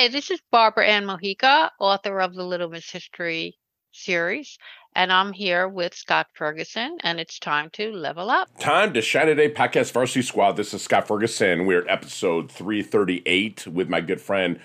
Hey, this is Barbara Ann Mojica, author of the Little Miss History series, and I'm here with Scott Ferguson, and it's time to level up. Time to shine today podcast varsity squad. This is Scott Ferguson. We're at episode 338 with my good friend,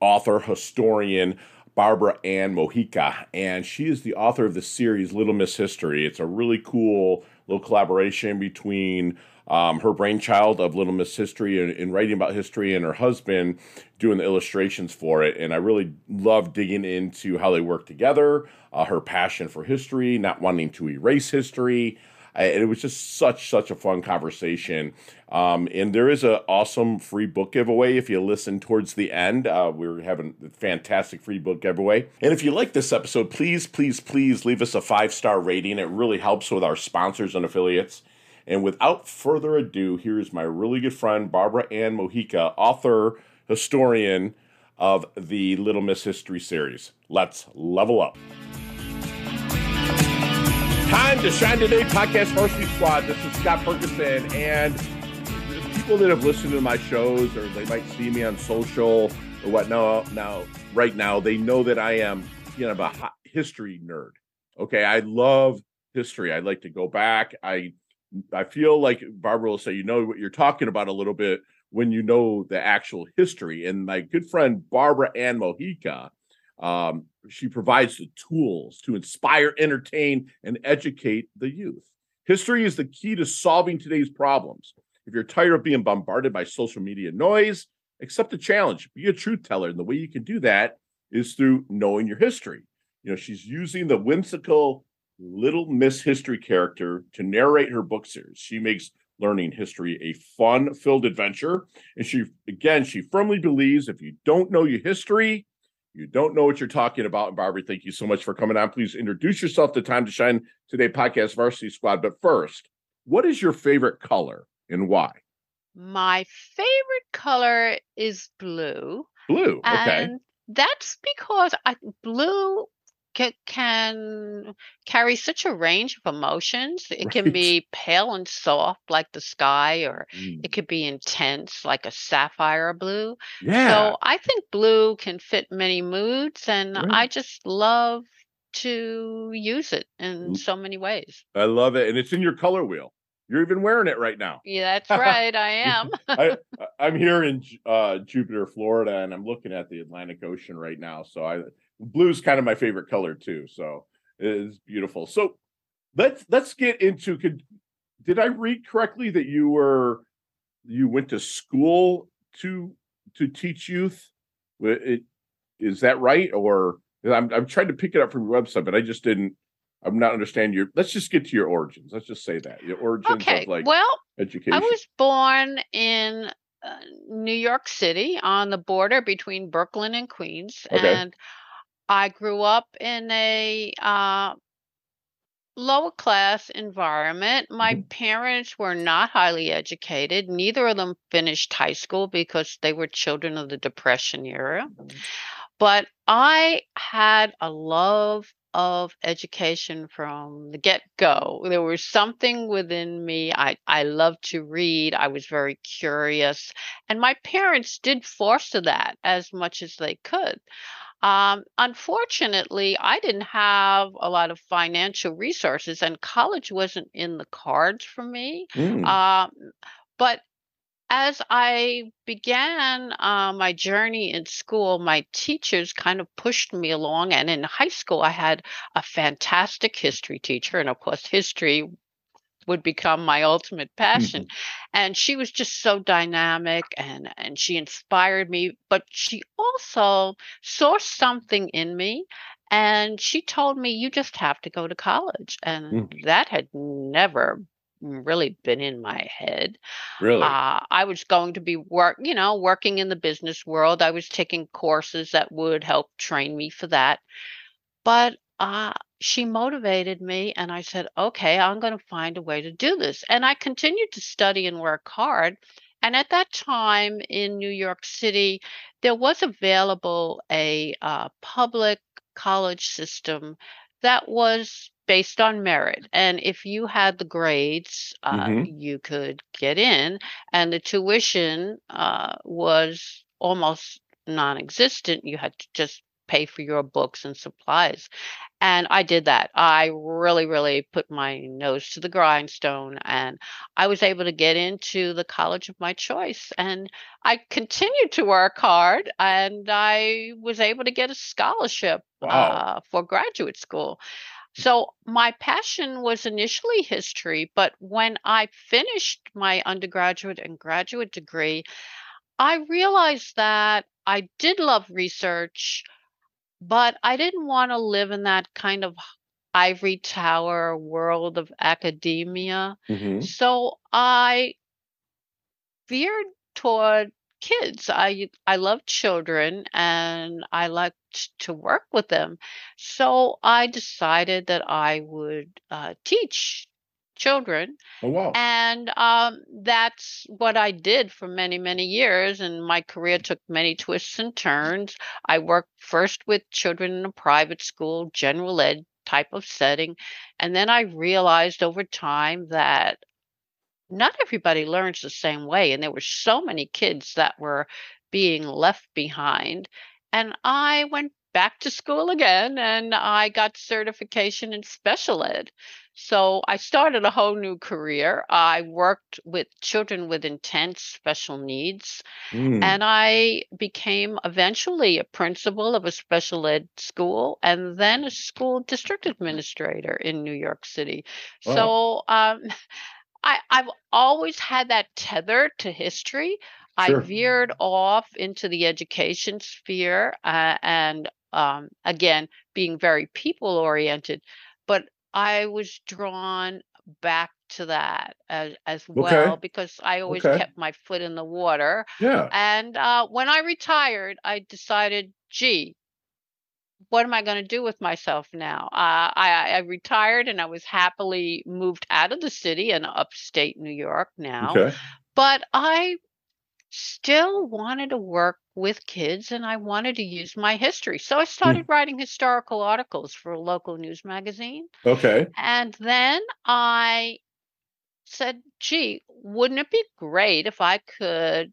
author, historian, Barbara Ann Mojica, and she is the author of the series Little Miss History. It's a really cool little collaboration between um, her brainchild of Little Miss History and, and, writing about history, and her husband doing the illustrations for it. And I really love digging into how they work together, uh, her passion for history, not wanting to erase history. and it was just such such a fun conversation. Um, and there is an awesome free book giveaway if you listen towards the end. Uh, we're having a fantastic free book giveaway. And if you like this episode, please, please, please leave us a five star rating. It really helps with our sponsors and affiliates. And without further ado, here is my really good friend, Barbara Ann Mojica, author, historian of the Little Miss History series. Let's level up. Time to shine today, podcast Varsity Squad. This is Scott Ferguson, and people that have listened to my shows or they might see me on social or what now, now right now, they know that I am, you know, a history nerd. Okay, I love history. I like to go back. I I feel like Barbara will say, you know what you're talking about a little bit when you know the actual history. And my good friend Barbara Ann Mojica, um, she provides the tools to inspire, entertain, and educate the youth. History is the key to solving today's problems. If you're tired of being bombarded by social media noise, accept the challenge. Be a truth teller. And the way you can do that is through knowing your history. You know, she's using the whimsical Little Miss History character to narrate her book series. She makes learning history a fun filled adventure. And she, again, she firmly believes if you don't know your history, you don't know what you're talking about. And Barbara, thank you so much for coming on. Please introduce yourself to Time to Shine Today podcast Varsity Squad. But first, what is your favorite color and why? My favorite color is blue. Blue, okay. And that's because I, blue can, can carry such a range of emotions. It can be pale and soft like the sky, or Mm. it could be intense like a sapphire blue. Yeah. So I think blue can fit many moods, and I just love to use it in so many ways. I love it. And it's in your color wheel. You're even wearing it right now. Yeah, that's right. I am. I, I'm here in uh, Jupiter, Florida, and I'm looking at the Atlantic Ocean right now. So I blue's kind of my favorite color too. So it is beautiful. So let's let's get into. Could did I read correctly that you were you went to school to to teach youth? It, is that right? Or I'm I'm trying to pick it up from your website, but I just didn't. I'm not understanding your. Let's just get to your origins. Let's just say that your origins Okay. of like Well, education. I was born in uh, New York City on the border between Brooklyn and Queens, Okay. and I grew up in a uh, lower class environment. My Mhm. parents were not highly educated. Neither of them finished high school because they were children of the Depression era. But I had a love of education from the get go. There was something within me. I, I loved to read. I was very curious. And my parents did foster that as much as they could. Um, unfortunately, I didn't have a lot of financial resources, and college wasn't in the cards for me. Mm, Um, but as I began uh, my journey in school, my teachers kind of pushed me along. And in high school, I had a fantastic history teacher. And of course, history would become my ultimate passion. And she was just so dynamic and, and she inspired me. But she also saw something in me. And she told me, you just have to go to college. And that had never really been in my head. really? Uh, I was going to be work, you know, working in the business world. I was taking courses that would help train me for that. But uh, she motivated me, and I said, okay, I'm going to find a way to do this. And I continued to study and work hard. And at that time in New York City, there was available a uh, public college system that was based on merit. And if you had the grades, uh, Mhm. you could get in. And the tuition uh, was almost non-existent. You had to just pay for your books and supplies. And I did that. I really, really put my nose to the grindstone and I was able to get into the college of my choice. And I continued to work hard and I was able to get a scholarship Wow. uh, for graduate school. So my passion was initially history, but when I finished my undergraduate and graduate degree, I realized that I did love research, but I didn't want to live in that kind of ivory tower world of academia. hmm So I veered toward kids. I I love children and I liked to work with them. So I decided that I would uh, teach children Oh wow. and um, that's what I did for many, many years. And my career took many twists and turns. I worked first with children in a private school, general ed type of setting. And then I realized over time that not everybody learns the same way. And there were so many kids that were being left behind. And I went back to school again and I got certification in special ed. So I started a whole new career. I worked with children with intense special needs, Mm. and I became eventually a principal of a special ed school and then a school district administrator in New York City. Wow. So um, I, I've always had that tether to history. I veered off into the education sphere uh, and um, again, being very people oriented, but I was drawn back to that as, as well because I always Okay. kept my foot in the water. Yeah. And uh, when I retired, I decided, gee, what am I going to do with myself now? Uh, I, I retired and I was happily moved out of the city and upstate New York now. Okay. But I still wanted to work with kids and I wanted to use my history. So I started writing historical articles for a local news magazine. Okay. And then I said, gee, wouldn't it be great if I could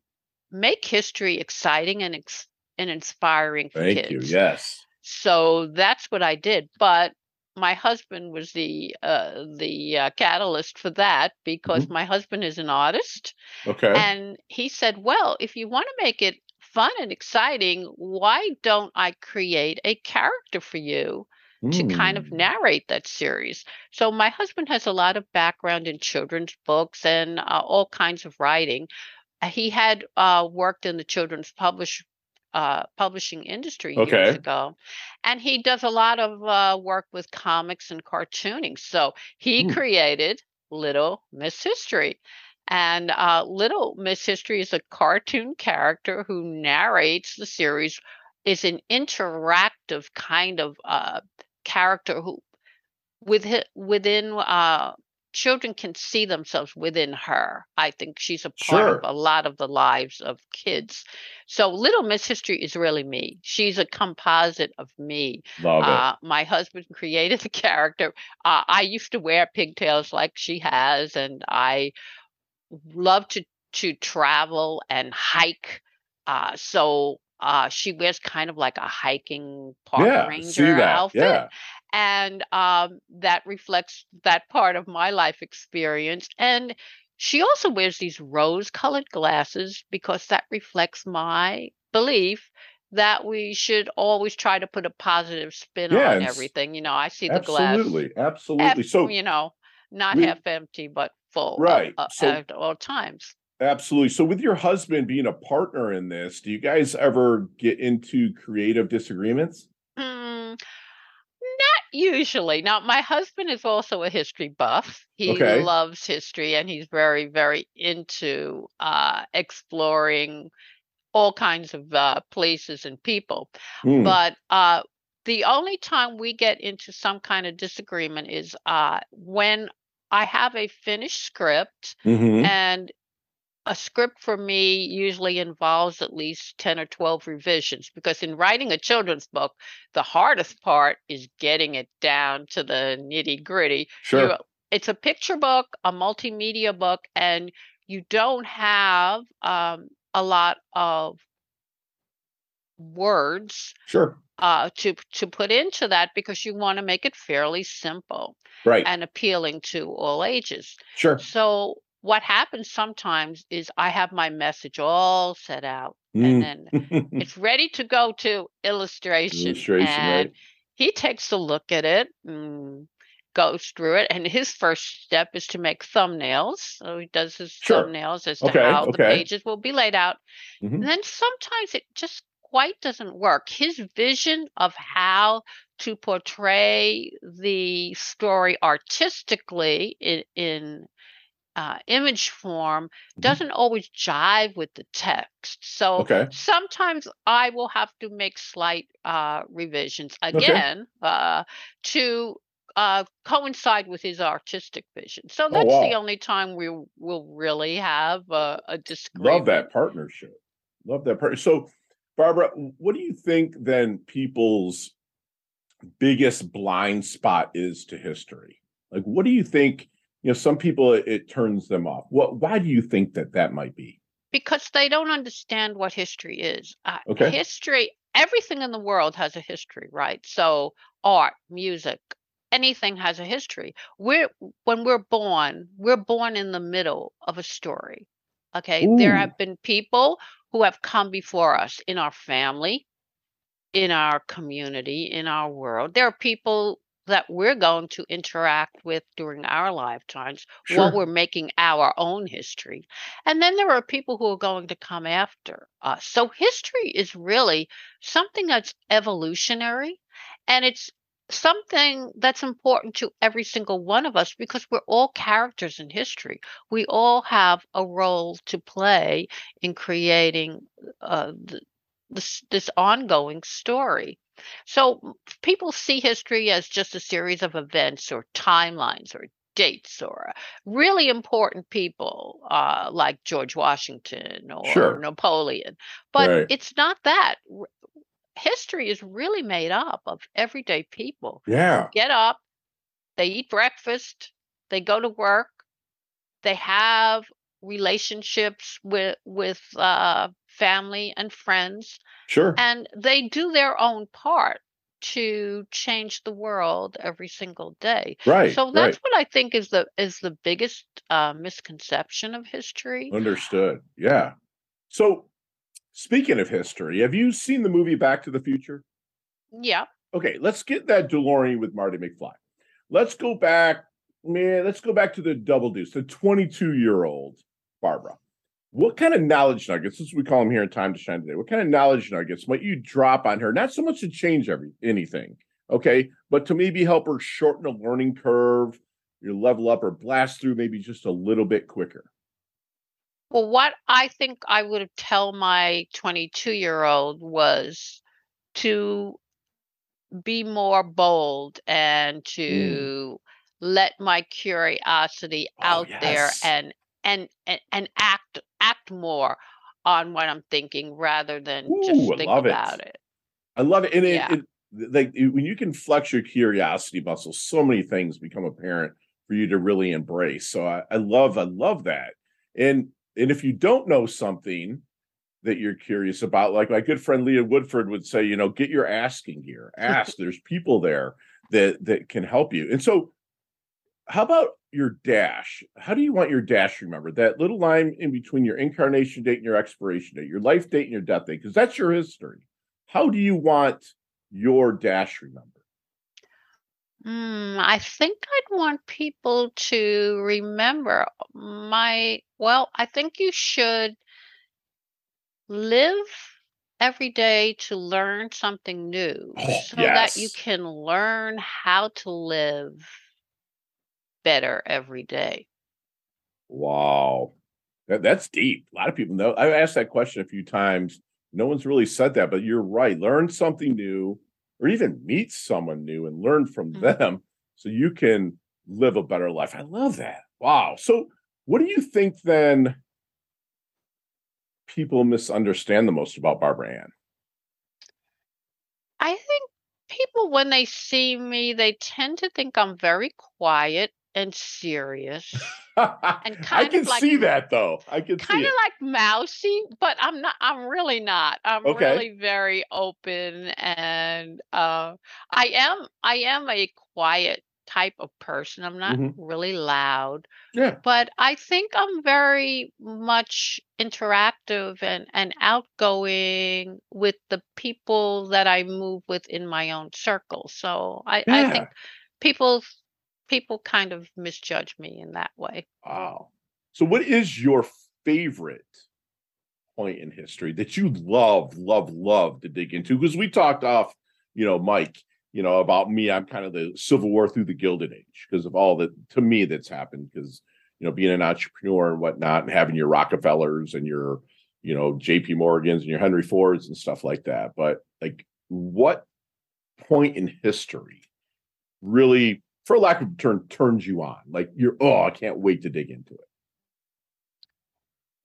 make history exciting and, ex- and inspiring for Thank you. kids? Yes. So that's what I did. But my husband was the uh, the uh, catalyst for that because my husband is an artist, Okay. and he said, "Well, if you want to make it fun and exciting, why don't I create a character for you to kind of Mm. narrate that series?" So my husband has a lot of background in children's books and uh, all kinds of writing. Uh, He had uh, worked in the children's publish uh, publishing industry years Okay. ago, and he does a lot of uh, work with comics and cartooning. So he Hmm. created Little Miss History. And uh, Little Miss History is a cartoon character who narrates the series, is an interactive kind of uh, character who, with within uh, children can see themselves within her. I think she's a part Sure. of a lot of the lives of kids. So Little Miss History is really me. She's a composite of me. Love it. Uh, my husband created the character. Uh, I used to wear pigtails like she has, and I love to to travel and hike. Uh, so uh, she wears kind of like a hiking park yeah. ranger outfit Yeah. and um, that reflects that part of my life experience. And she also wears these rose-colored glasses because that reflects my belief that we should always try to put a positive spin Yeah, on everything. You know, I see the glass, Absolutely. Absolutely. So you know, not we- half empty but full Right, uh, so- at all times. Absolutely. So, with your husband being a partner in this, do you guys ever get into creative disagreements? Mm, not usually. Now, my husband is also a history buff. He Okay. loves history and he's very, very into uh, exploring all kinds of uh, places and people. Hmm. But uh, the only time we get into some kind of disagreement is uh, when I have a finished script Mhm. and a script for me usually involves at least 10 or 12 revisions because in writing a children's book, the hardest part is getting it down to the nitty gritty. Sure. It's a picture book, a multimedia book, and you don't have um, a lot of words sure uh, to to put into that because you want to make it fairly simple right and appealing to all ages sure so what happens sometimes is i have my message all set out and then Mm. it's ready to go to illustration, Illustration, and right. he takes a look at it and goes through it and his first step is to make thumbnails so he does his Sure. thumbnails as to Okay, how the pages will be laid out Mhm. and then sometimes it just quite doesn't work his vision of how to portray the story artistically in, in uh, image form Mhm. doesn't always jive with the text. So Okay. sometimes I will have to make slight uh, revisions again uh, to uh, coincide with his artistic vision. So that's the Oh, wow. only time we will really have a, a disagreement. Love that partnership. Love that part. So, Barbara, what do you think then people's biggest blind spot is to history? Like, what do you think? You know, some people it, it turns them off. What? Why do you think that that might be? because they don't understand what history is. Uh, Okay. History, everything in the world has a history, right? So art, music, anything has a history. We're when we're born, we're born in the middle of a story. Okay, there have been people who have come before us in our family, in our community, in our world. There are people that we're going to interact with during our lifetimes while we're making our own history. And then there are people who are going to come after us. So history is really something that's evolutionary and it's something that's important to every single one of us because we're all characters in history. We all have a role to play in creating uh, th- this, this ongoing story. So people see history as just a series of events or timelines or dates or really important people uh, like George Washington or Sure. Napoleon. But Right. it's not that. History is really made up of everyday people. Yeah. Get up, they eat breakfast, they go to work, they have relationships with with uh, family and friends Sure. and they do their own part to change the world every single day. right. So that's right. what I think is the is the biggest uh, misconception of history. Understood. Yeah. So, speaking of history, have you seen the movie Back to the Future? Yeah. Okay, let's get that DeLorean with Marty McFly. Let's go back, man. Let's go back to the double deuce, the 22 year old Barbara. What kind of knowledge nuggets, this is what we call them here in Time to Shine today, what kind of knowledge nuggets might you drop on her? Not so much to change every anything, okay, but to maybe help her shorten a learning curve, you level up or blast through maybe just a little bit quicker. Well, what I think I would tell my 22 year old was to be more bold and to let my curiosity Mm. Oh, out there and and and, and act act more on what I'm thinking rather than Ooh, just think love it. about it. I love it. And it, Yeah. it like when you can flex your curiosity muscle, so many things become apparent for you to really embrace. So I, I love, I love that. And and if you don't know something that you're curious about, like my good friend Leah Woodford would say, you know, get your asking here. Ask. There's people there that that can help you. And so how about your dash? How do you want your dash remembered? That little line in between your incarnation date and your expiration date, your life date and your death date, because that's your history. How do you want your dash remembered? Mm, I think I'd want people to remember my, well, I think you should live every day to learn something new Oh, so that you can learn how to live better every day. Wow. That, that's deep. A lot of people know. I've asked that question a few times. No one's really said that, but you're right. Learn something new or even meet someone new and learn from Mhm. them so you can live a better life. I love that. Wow. So, what do you think then people misunderstand the most about Barbara Ann? I think people, when they see me, they tend to think I'm very quiet and serious. and kind I can like, see that though. I can kind of like mousy, but I'm not. I'm really not. I'm okay. really very open, and uh, I am. I am a quiet type of person. I'm not mm-hmm. really loud. Yeah. But I think I'm very much interactive and, and outgoing with the people that I move with in my own circle. So I, yeah. I think people people kind of misjudge me in that way. Wow. So what is your favorite point in history that you love, love, love to dig into? Because we talked off, you know, Mike, you know, about me, I'm kind of the Civil War through the Gilded Age because of all that to me that's happened. Because you know, being an entrepreneur and whatnot, and having your Rockefellers and your, you know, J.P. Morgans and your Henry Fords and stuff like that. But like, what point in history really, for lack of a term, turns you on? Like, you're oh, I can't wait to dig into it.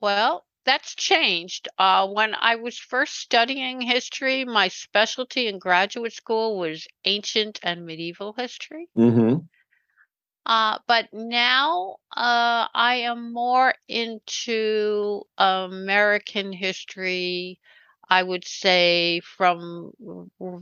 Well, that's changed. Uh, when I was first studying history, my specialty in graduate school was ancient and medieval history. Mm-hmm. Uh, but now uh, I am more into American history. I would say from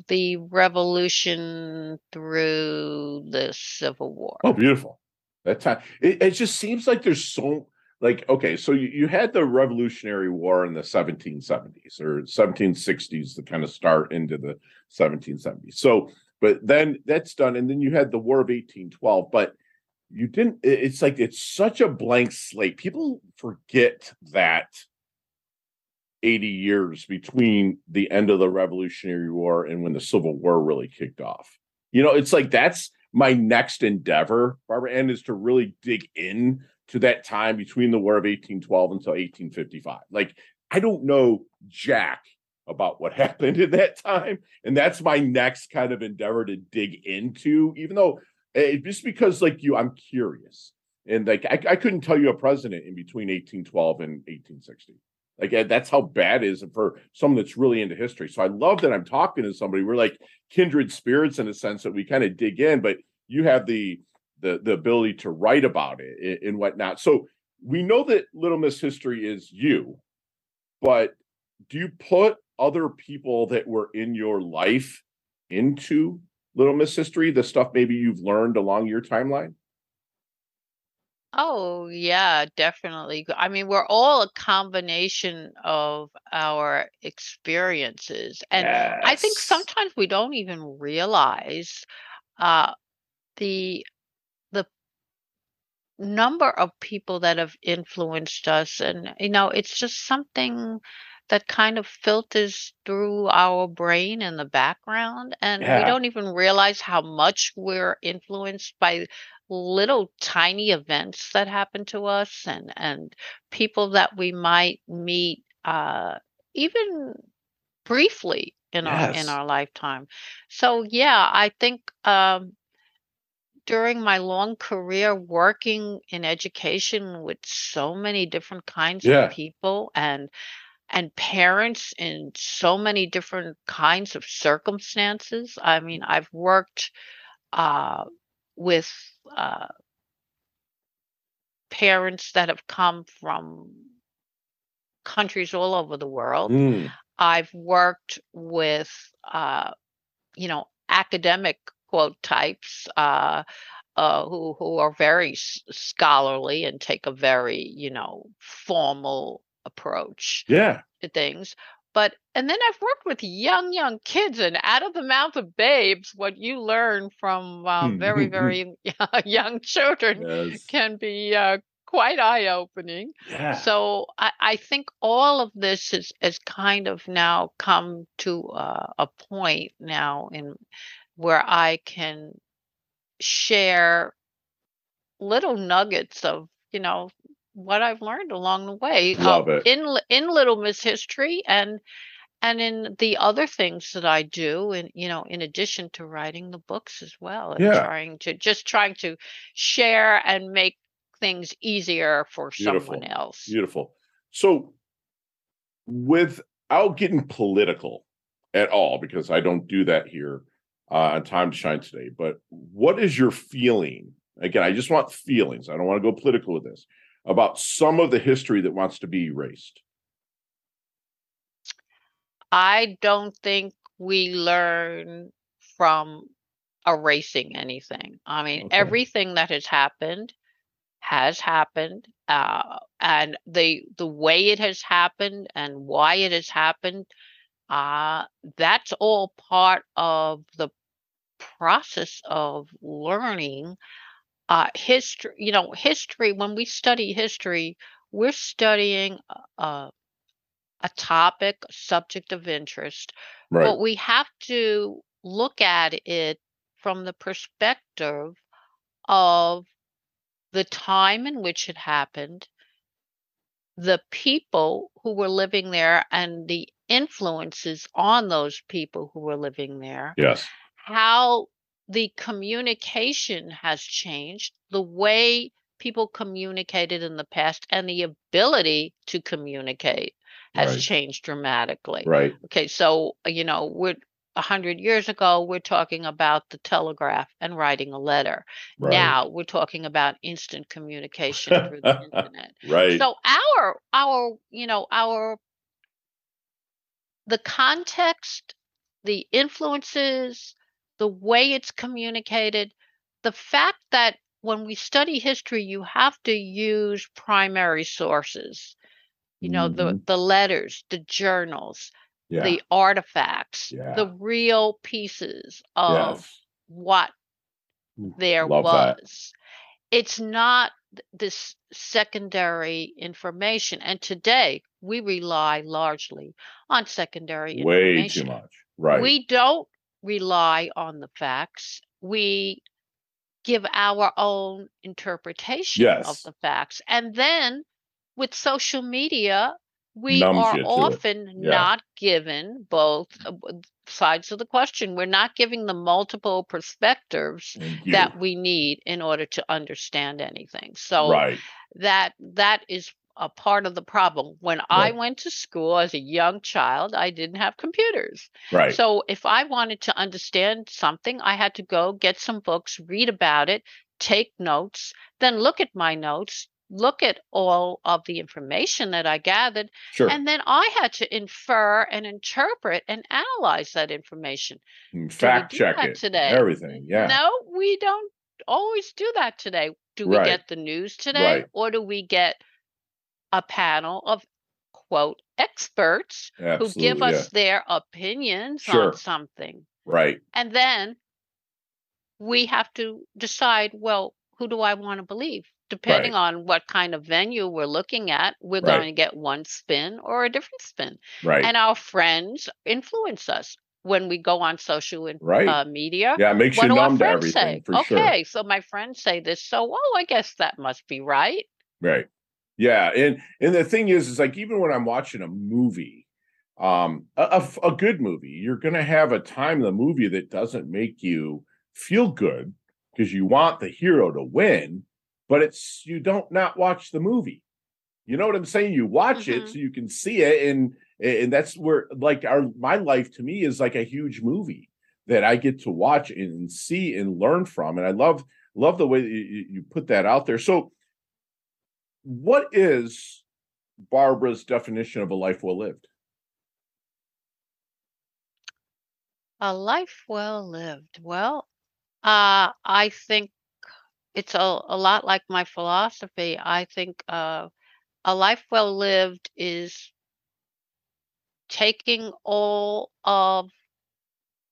the Revolution through the Civil War. Oh, beautiful! That time it, it just seems like there's so like okay so you, you had the revolutionary war in the 1770s or 1760s to kind of start into the 1770s so but then that's done and then you had the war of 1812 but you didn't it's like it's such a blank slate people forget that 80 years between the end of the revolutionary war and when the civil war really kicked off you know it's like that's my next endeavor barbara and is to really dig in to that time between the War of 1812 until 1855. Like, I don't know jack about what happened in that time. And that's my next kind of endeavor to dig into, even though it, eh, just because, like you, I'm curious. And like, I, I couldn't tell you a president in between 1812 and 1860. Like eh, that's how bad it is for someone that's really into history. So I love that I'm talking to somebody. We're like kindred spirits in a sense that we kind of dig in, but you have the the the ability to write about it and whatnot. So we know that Little Miss History is you, but do you put other people that were in your life into Little Miss History? The stuff maybe you've learned along your timeline. Oh, yeah, definitely. I mean, we're all a combination of our experiences. And I think sometimes we don't even realize uh, the the number of people that have influenced us and you know it's just something that kind of filters through our brain in the background and yeah. we don't even realize how much we're influenced by little tiny events that happen to us and and people that we might meet uh even briefly in yes. our in our lifetime so yeah i think um during my long career working in education with so many different kinds yeah. of people and and parents in so many different kinds of circumstances. I mean, I've worked uh, with uh, parents that have come from countries all over the world. Mm. I've worked with, uh, you know, academic quote types uh, uh, who who are very scholarly and take a very you know formal approach yeah to things but and then i've worked with young young kids and out of the mouth of babes what you learn from uh, very very young children yes. can be uh, quite eye opening yeah. so I, I think all of this is is kind of now come to uh, a point now in where I can share little nuggets of, you know, what I've learned along the way Love uh, it. in in Little Miss History and and in the other things that I do and you know in addition to writing the books as well and yeah. trying to just trying to share and make things easier for Beautiful. someone else. Beautiful. So without getting political at all because I don't do that here uh, on Time to Shine today. But what is your feeling again, I just want feelings. I don't want to go political with this about some of the history that wants to be erased? I don't think we learn from erasing anything. I mean, Okay. everything that has happened has happened, uh, and the the way it has happened and why it has happened, uh, that's all part of the process of learning uh, history. You know, history. When we study history, we're studying a, topic, a subject of interest, Right. but we have to look at it from the perspective of the time in which it happened, the people who were living there, and the influences on those people who were living there, yes. how the communication has changed, the way people communicated in the past, and the ability to communicate has Right. changed dramatically. Right. Okay, so uh, you know, we're a hundred years ago, we're talking about the telegraph and writing a letter. Right. Now we're talking about instant communication through the internet. Right. So our our you know our the context, the influences, the way it's communicated, the fact that when we study history, you have to use primary sources. You know, the Mhm. the letters, the journals, yeah. the artifacts, Yeah. the real pieces of yes. what Mm, there love that. was. It's not this secondary information. And today we rely largely on secondary information. Way too much. Right. We don't rely on the facts. We give our own interpretation of the facts. And then with social media, we Numbs are you to it. often Yeah. not given both uh, sides of the question. We're not giving the multiple perspectives that we need in order to understand anything. So right. that that is a part of the problem. When I went to school as a young child, I didn't have computers. Right. So if I wanted to understand something, I had to go get some books, read about it, take notes, then look at my notes, look at all of the information that I gathered, sure. and then I had to infer and interpret and analyze that information. Mm, and fact check it. today? Everything. Yeah. No, we don't always do that today. Do we Right. get the news today Right. or do we get a panel of quote experts Absolutely. who give yeah. us their opinions Sure. on something? Right. And then we have to decide, well, who do I want to believe? Depending on what kind of venue we're looking at, we're Right. going to get one spin or a different spin. Right. And our friends influence us when we go on social in- right. uh, media yeah. It makes what you numb to everything for sure. okay, so my friends say this, so oh, I guess that must be right. Right. Yeah, and and the thing is, is like even when I'm watching a movie, um, a good movie, you're gonna have a time in the movie that doesn't make you feel good because you want the hero to win, but it's you don't not watch the movie. You know what I'm saying? You watch it Mhm. so you can see it, and and that's where like our my life to me is like a huge movie that I get to watch and see and learn from, and I love love the way that you, you put that out there. So what is Barbara's definition of a life well lived? A life well lived. Well, uh, I think it's a, a lot like my philosophy. I think uh, a life well lived is taking all of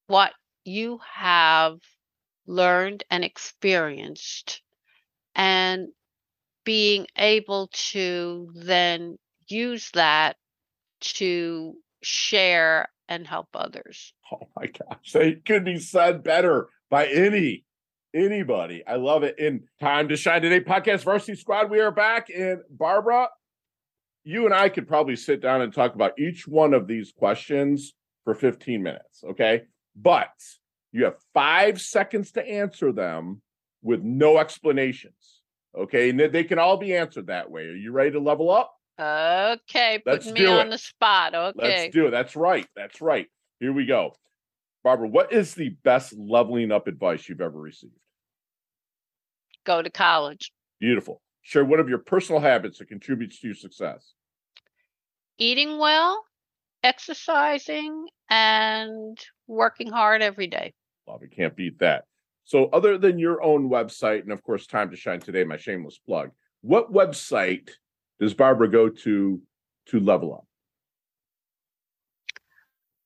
what you have learned and experienced and being able to then use that to share and help others. Oh my gosh, that could be said better by any anybody. I love it. In Time to Shine Today podcast, Varsity Squad, we are back. And Barbara, you and I could probably sit down and talk about each one of these questions for 15 minutes. Okay. But you have five seconds to answer them with no explanations. Okay. And they- can all be answered that way. Are you ready to level up? Okay, Let's putting me on it. the spot. Okay. Let's do it. That's right. That's right. Here we go. Barbara, what is the best leveling up advice you've ever received? go to college. Beautiful. Share one of your personal habits that contributes to your success. Eating well, exercising, and working hard every day. Well, we can't beat that. So, other than your own website, and of course, Time to Shine Today, my shameless plug, what website does Barbara go to to level up?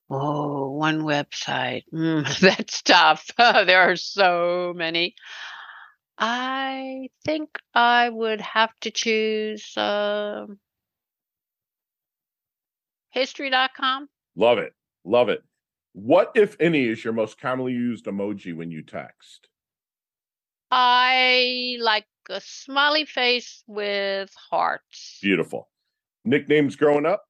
Oh, one website. Mm, that's tough. there are so many. I think I would have to choose uh, history.com. Love it. Love it. What, if any, is your most commonly used emoji when you text? I like a smiley face with hearts. Beautiful. Nicknames growing up?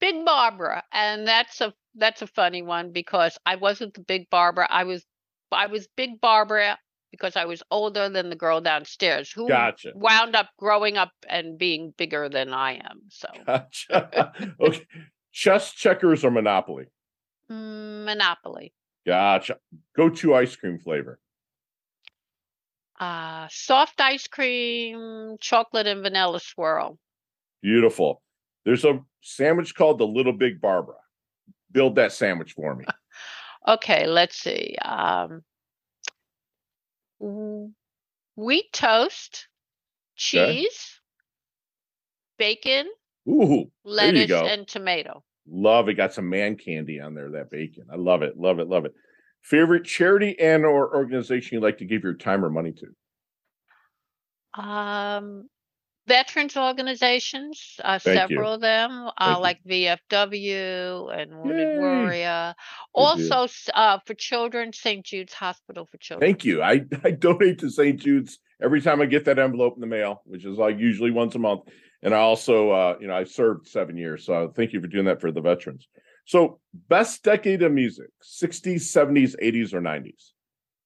Big Barbara, and that's a that's a funny one because I wasn't the Big Barbara. I was I was Big Barbara because I was older than the girl downstairs who gotcha. wound up growing up and being bigger than I am. So gotcha. okay. Chess, checkers, or Monopoly? Mm, Monopoly. Gotcha. Go to ice cream flavor. Uh, soft ice cream, chocolate and vanilla swirl. Beautiful. There's a sandwich called the Little Big Barbara. Build that sandwich for me. okay, let's see. Um, wheat toast, cheese, okay. bacon, Ooh, lettuce, and tomato. Love it. Got some man candy on there. That bacon. I love it. Love it. Love it. Favorite charity and or organization you like to give your time or money to? Um, veterans organizations, uh, several you. of them, uh, like VFW and Wounded Yay. Warrior. Also, uh, for children, St. Jude's Hospital for Children. Thank you. I, I donate to St. Jude's every time I get that envelope in the mail, which is like usually once a month. And I also, uh, you know, I served seven years. So thank you for doing that for the veterans. So, best decade of music 60s, 70s, 80s, or 90s?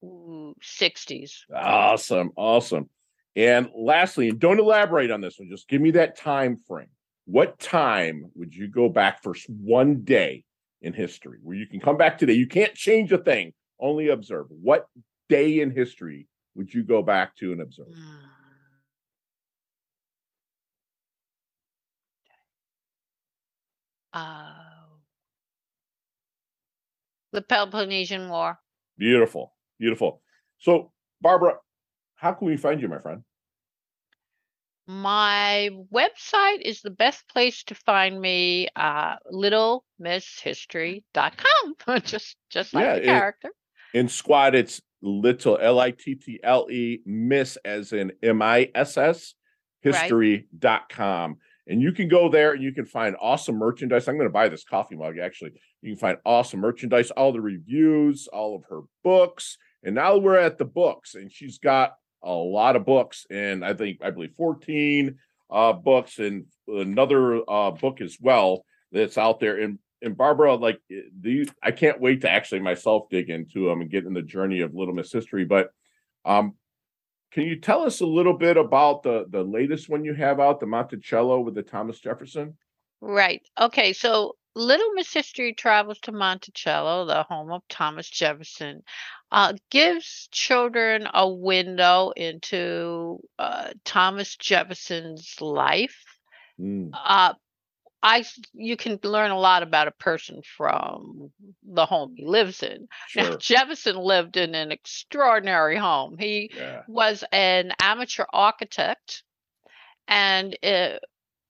Ooh, 60s. Awesome. Awesome. And lastly, and don't elaborate on this one, just give me that time frame. What time would you go back for one day in history where you can come back today? You can't change a thing, only observe. What day in history would you go back to and observe? Uh, the Peloponnesian War. Beautiful, beautiful. So, Barbara, how can we find you, my friend? My website is the best place to find me, uh, littlemisshistory.com, just just like yeah, the character. In, in squad, it's little L I T T L E miss as in M I S S history.com. Right. And you can go there and you can find awesome merchandise. I'm going to buy this coffee mug actually. You can find awesome merchandise, all the reviews, all of her books. And now we're at the books, and she's got a lot of books, and I think I believe 14 uh, books and another uh, book as well that's out there. And and Barbara, like eh, these, I can't wait to actually myself dig into them and get in the journey of Little Miss History. But um, can you tell us a little bit about the the latest one you have out, the Monticello with the Thomas Jefferson? Right. Okay. So Little Miss History travels to Monticello, the home of Thomas Jefferson, uh, gives children a window into uh, Thomas Jefferson's life. Mm. Uh, I you can learn a lot about a person from the home he lives in. Sure. Now Jefferson lived in an extraordinary home. He yeah. was an amateur architect, and uh,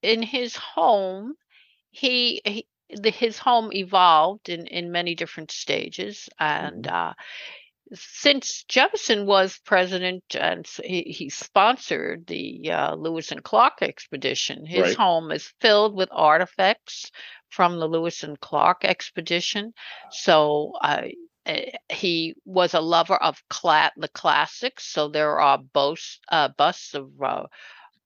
in his home, he, he the, his home evolved in, in many different stages. And mm-hmm. uh, since Jefferson was president and he, he sponsored the uh, Lewis and Clark expedition, his right. home is filled with artifacts from the Lewis and Clark expedition. So uh, he was a lover of cla- the classics. So there are both, uh, busts of uh,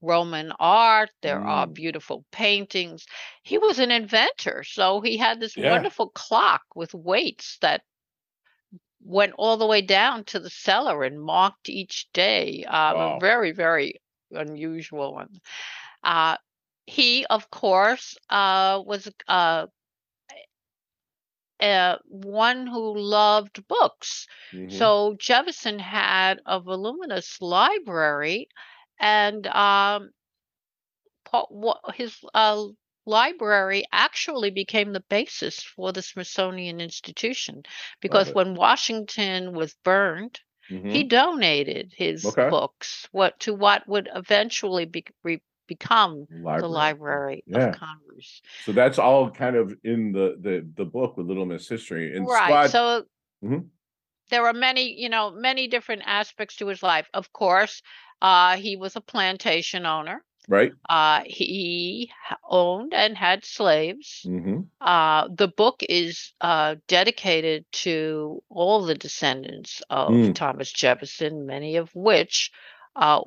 Roman art. There mm. are beautiful paintings. He was an inventor, so he had this yeah. wonderful clock with weights that went all the way down to the cellar and marked each day. Um, wow. A very, very unusual one. Uh, he, of course, uh, was uh, uh, one who loved books. Mhm. So Jefferson had a voluminous library, and um, his uh, library actually became the basis for the Smithsonian Institution because when Washington was burned, Mhm. he donated his Okay. books what to what would eventually be, re, become the Library Yeah. of Congress. So that's all kind of in the the the book with Little Miss History and right. Squad. So Mhm. there are many, you know, many different aspects to his life. Of course, uh, he was a plantation owner. Right. Uh, he owned and had slaves. hmm Uh, the book is uh, dedicated to all the descendants of Mm. Thomas Jefferson, many of which uh,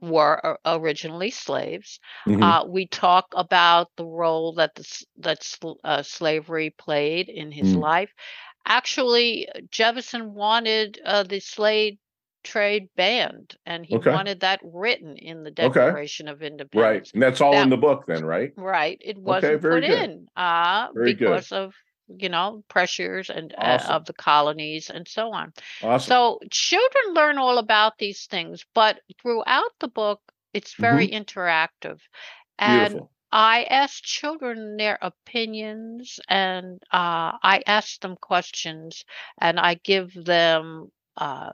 were originally slaves. hmm Uh, we talk about the role that the, that sl- uh, slavery played in his Mm. life. Actually, Jefferson wanted uh, the slave trade banned, and he Okay. wanted that written in the Okay. Declaration of Independence. right. And that's all in the book then, right? Right. It wasn't very put good. in uh, Very good. because of you know pressures and uh, of the colonies and so on. Awesome. So children learn all about these things, but throughout the book, it's very interactive. And Mm-hmm. Beautiful. I ask children their opinions and uh, I ask them questions and I give them uh,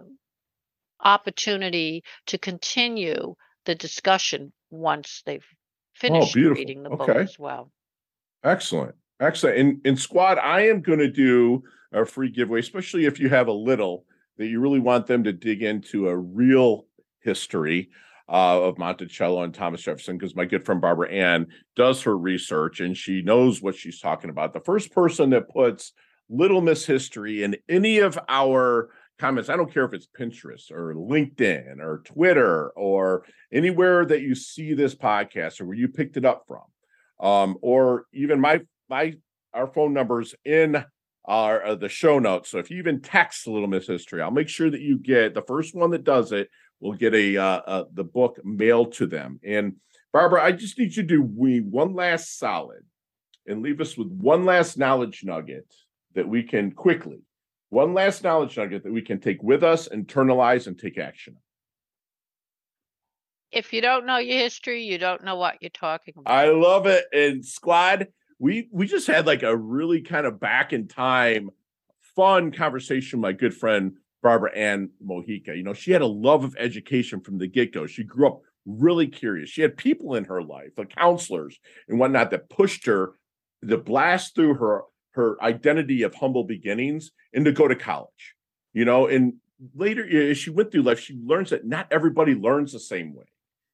opportunity to continue the discussion once they've finished Oh, reading the book Okay. as well. Excellent. Excellent. In in squad, I am going to do a free giveaway, especially if you have a little that you really want them to dig into a real history uh, of Monticello and Thomas Jefferson, because my good friend Barbara Ann does her research and she knows what she's talking about. The first person that puts Little Miss History in any of our comments, I don't care if it's Pinterest or LinkedIn or Twitter or anywhere that you see this podcast or where you picked it up from um, or even my my our phone numbers in our uh, the show notes. So if you even text a little Miss History, I'll make sure that you get the first one that does it will get a uh, uh, the book mailed to them. And Barbara, I just need you to do we one last solid and leave us with one last knowledge nugget that we can quickly one last knowledge nugget that we can take with us, internalize, and take action. If you don't know your history, you don't know what you're talking about. I love it. And squad, we we just had like a really kind of back in time, fun conversation. with My good friend Barbara Ann Mojica. You know, she had a love of education from the get go. She grew up really curious. She had people in her life, the counselors and whatnot, that pushed her to blast through her her identity of humble beginnings and to go to college. You know, and later as she went through life, she learns that not everybody learns the same way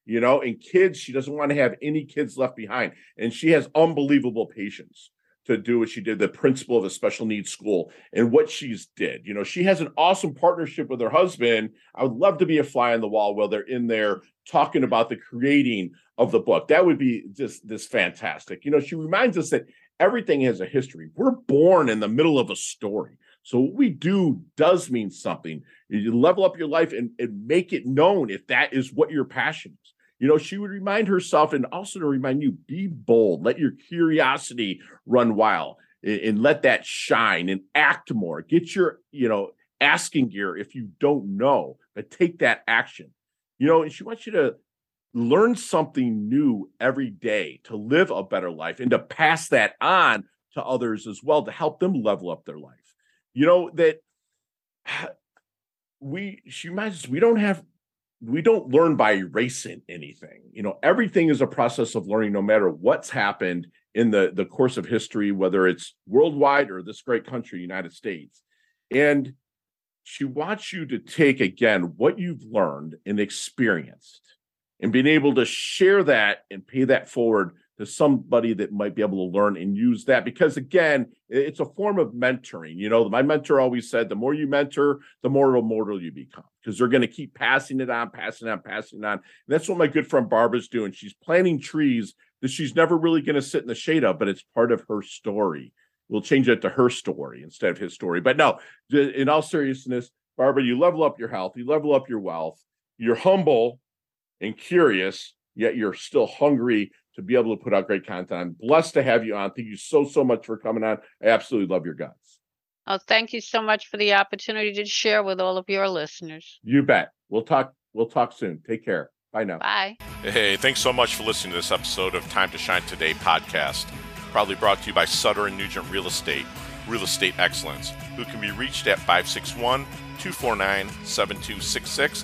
you know, and kids, she doesn't want to have any kids left behind. And she has unbelievable patience to do what she did, the principal of a special needs school and what she's did. You know, she has an awesome partnership with her husband. I would love to be a fly on the wall while they're in there talking about the creating of the book. That would be just this fantastic. You know, she reminds us that everything has a history. We're born in the middle of a story. So what we do does mean something. You level up your life and, and make it known if that is what your passion is. You know, she would remind herself and also to remind you be bold, let your curiosity run wild and, and let that shine and act more. Get your, you know, asking gear if you don't know, but take that action. You know, and she wants you to learn something new every day to live a better life and to pass that on to others as well to help them level up their life. You know, that we, she reminds we don't have we don't learn by erasing anything you know everything is a process of learning no matter what's happened in the the course of history whether it's worldwide or this great country united states and she wants you to take again what you've learned and experienced and being able to share that and pay that forward to somebody that might be able to learn and use that. Because again it's a form of mentoring you know? My mentor always said the more you mentor the more immortal you become because they're going to keep passing it on passing it on passing it on. And that's what my good friend barbara's doing. She's planting trees that she's never really going to sit in the shade of but it's part of her story. We'll change it to her story instead of his story. But no in all seriousness barbara you level up your health you level up your wealth you're humble and curious yet you're still hungry to be able to put out great content. I'm blessed to have you on. Thank you so, so much for coming on. I absolutely love your guts. Oh, thank you so much for the opportunity to share with all of your listeners. You bet. We'll talk. We'll talk soon. Take care. Bye now. Bye. Hey, thanks so much for listening to this episode of Time to Shine Today podcast. Proudly brought to you by Sutter and Nugent Real Estate, Real Estate Excellence, who can be reached at 561 249 7266